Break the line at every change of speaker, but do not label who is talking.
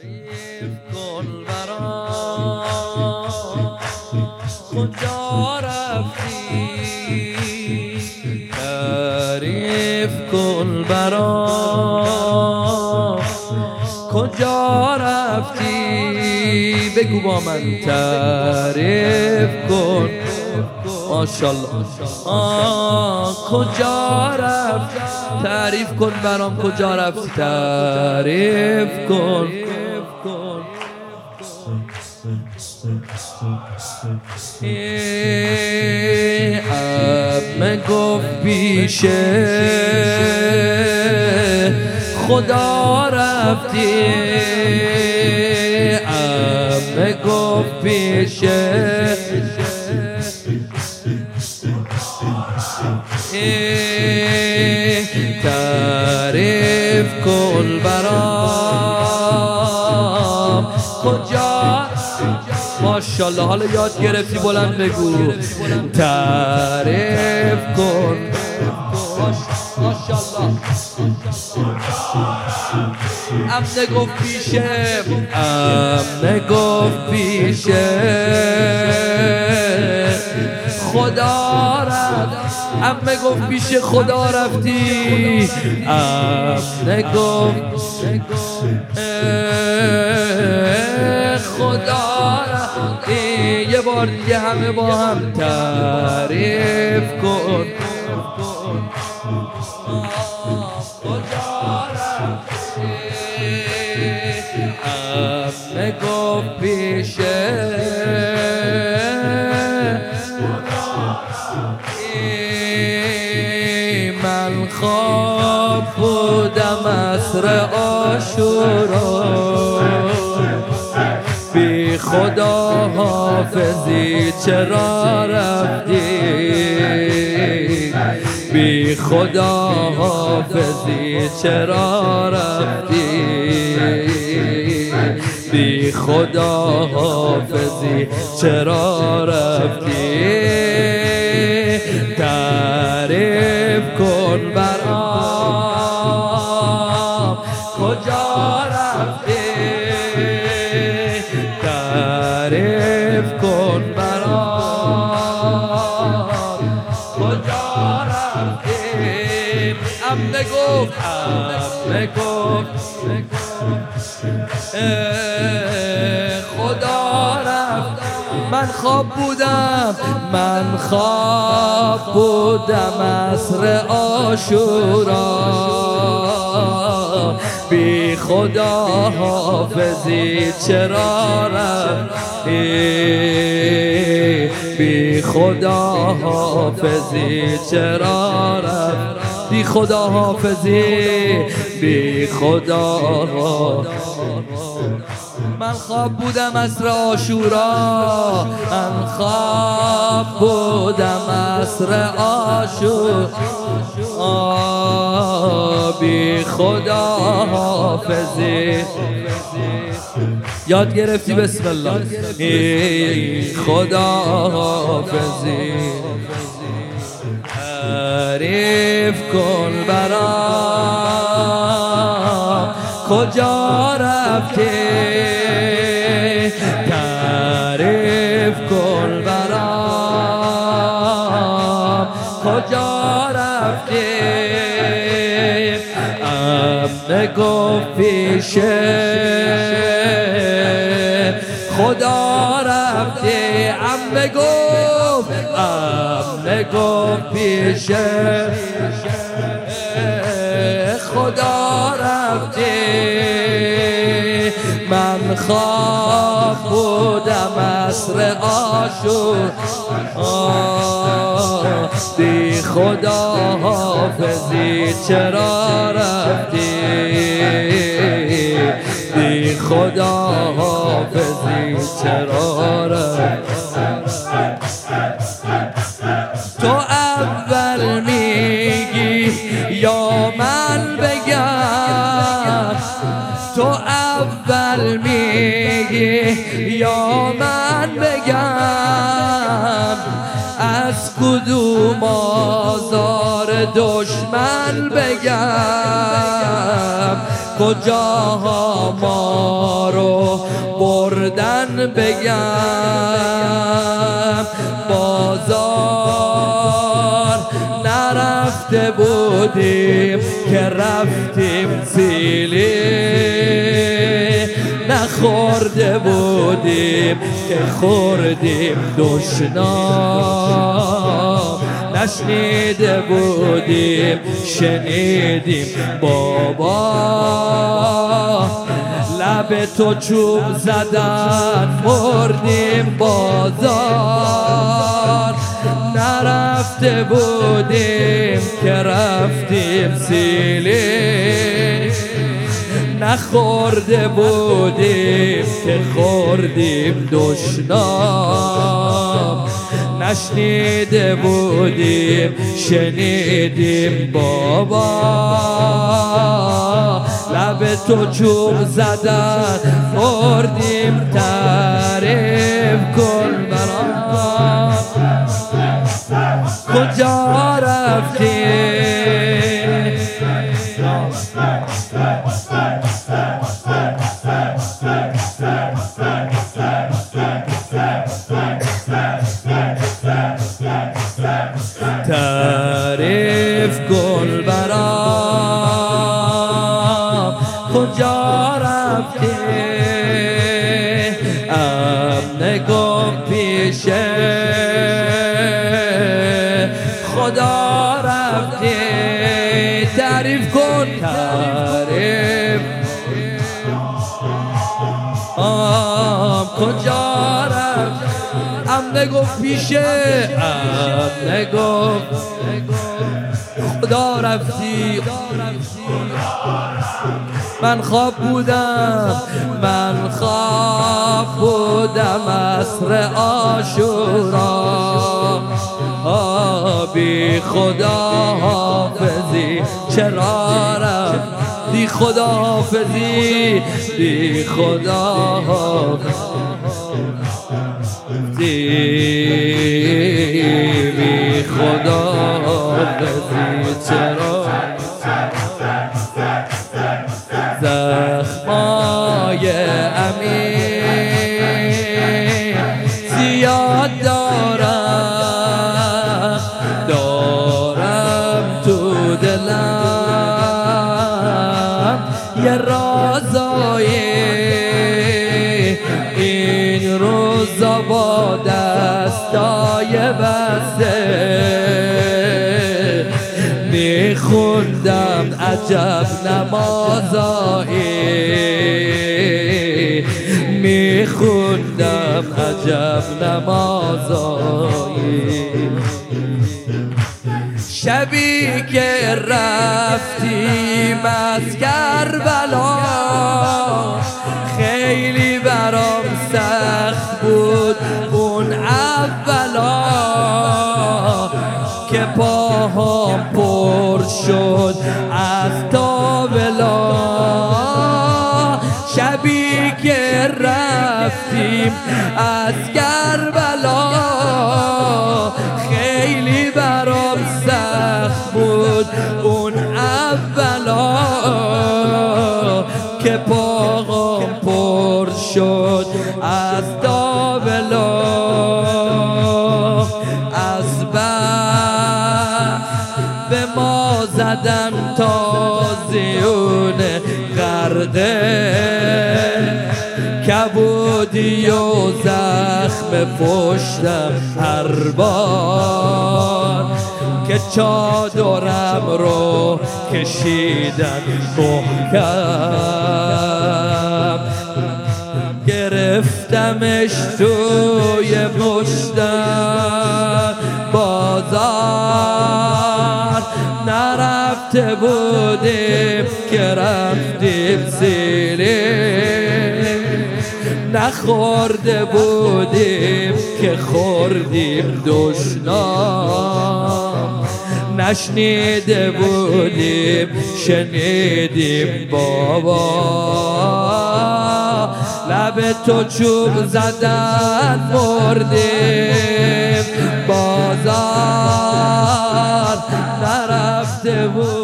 تعریف کن برام کجا رفتی؟ تعریف کن برام کجا رفتی؟ بگو با من. تعریف کن ماشاءالله. کجا رفت؟ تعریف کن برام کجا رفتی؟ تعریف کن امه گفت پیشه. خدا رفتی. امه گفت پیشه. تعریف کن برام. کجا ماشاءالله حالا یاد گرفتی بلند بگو. تعریف کن. ماشاءالله امنه گفت پیشه. امنه گفت پیشه. خدا رفت. امه گفت پیش خدا رفتی. امه گفت. خدا یه بار دیگه همه با هم تعریف کن. امه گفت پیشه من خواب بودم اصر آشورا خدا حافظی چرا رفتی؟ بی خدا حافظی چرا رفتی؟ بی خدا حافظی چرا رفتی؟ تعریف کن برام کجا رفتی؟ تعریف کن برام. کجا رفتی امه گفت امه گفت خدا رفت. من خواب بودم من خواب بودم اصر آشورا بی خدا حافظی چرا رفتی؟ بی خدا حافظی چرا رفتی؟ بی خدا حافظی بی خدا من خواب بودم اصر آشورا من خواب بودم اصر آشورا. بی خدا حافظی. یاد گرفتی؟ بسم الله. خدا حافظی. تعریف کن برام کجا رفتی؟ تعریف کن برام کجا گفت پیشه خدا رفتی امه گفت امه گفت پیشه خدا رفتی من خواب بودم اصر آشور بی خدا حافظی چرا رفتی خدا حافظی چرا تو اول میگی یا من بگم؟ تو اول میگی یا من بگم؟ از کدوم آزار دشمن بگم؟ کجاها ما رو بردن بگم؟ بازار نرفته بودیم که رفتیم سیلی. نخورده بودیم که خوردیم دشنام. نشنیده بودیم شنیدیم. بابا لب تو چوب زدن مردیم بازار. نرفته بودیم که رفتیم سیلی نخورده بودیم که خوردیم دشنام. نشنیده بودیم شنیدیم بابا. لب تو چوب زدن خوردیم تعریف کن برام. کجا رفتیم امن گم پیشه خدا رفتی تعریف کن. تعریف آم کجا رفتی امن گفت پیشه امن گفت خدا رفتی. من خواب بودم. من خواب بودم اصر آشورا. بی خدا حافظی. چرا رفتی؟ خدا حافظی. بی خدا حافظی. حافظی چرا زخمای امین زیاد دارم دارم تو دلم. یه رازایی این روزا با دستای بسته. میخوندم عجب نمازایی. میخوندم عجب نمازایی. شبی که رفتیم از کربلا خیلی برام سخت بود اون اولا که پاهام شد از تابلا شبی که رفتیم از کربلا خیلی برام سخت بود اون اولا که پاهام پر شد از تابلا کبودی و زخم پشتم هر بار که چادرم رو کشیدن محکم. گرفتمش توی مشتم. بازار نرفته بودیم که رفتیم سیلی نخورده بودیم که خوردیم دشنام نشنیده بودیم شنیدیم بابا. لب تو چوب زدن مردیم. بازار نرفته بود.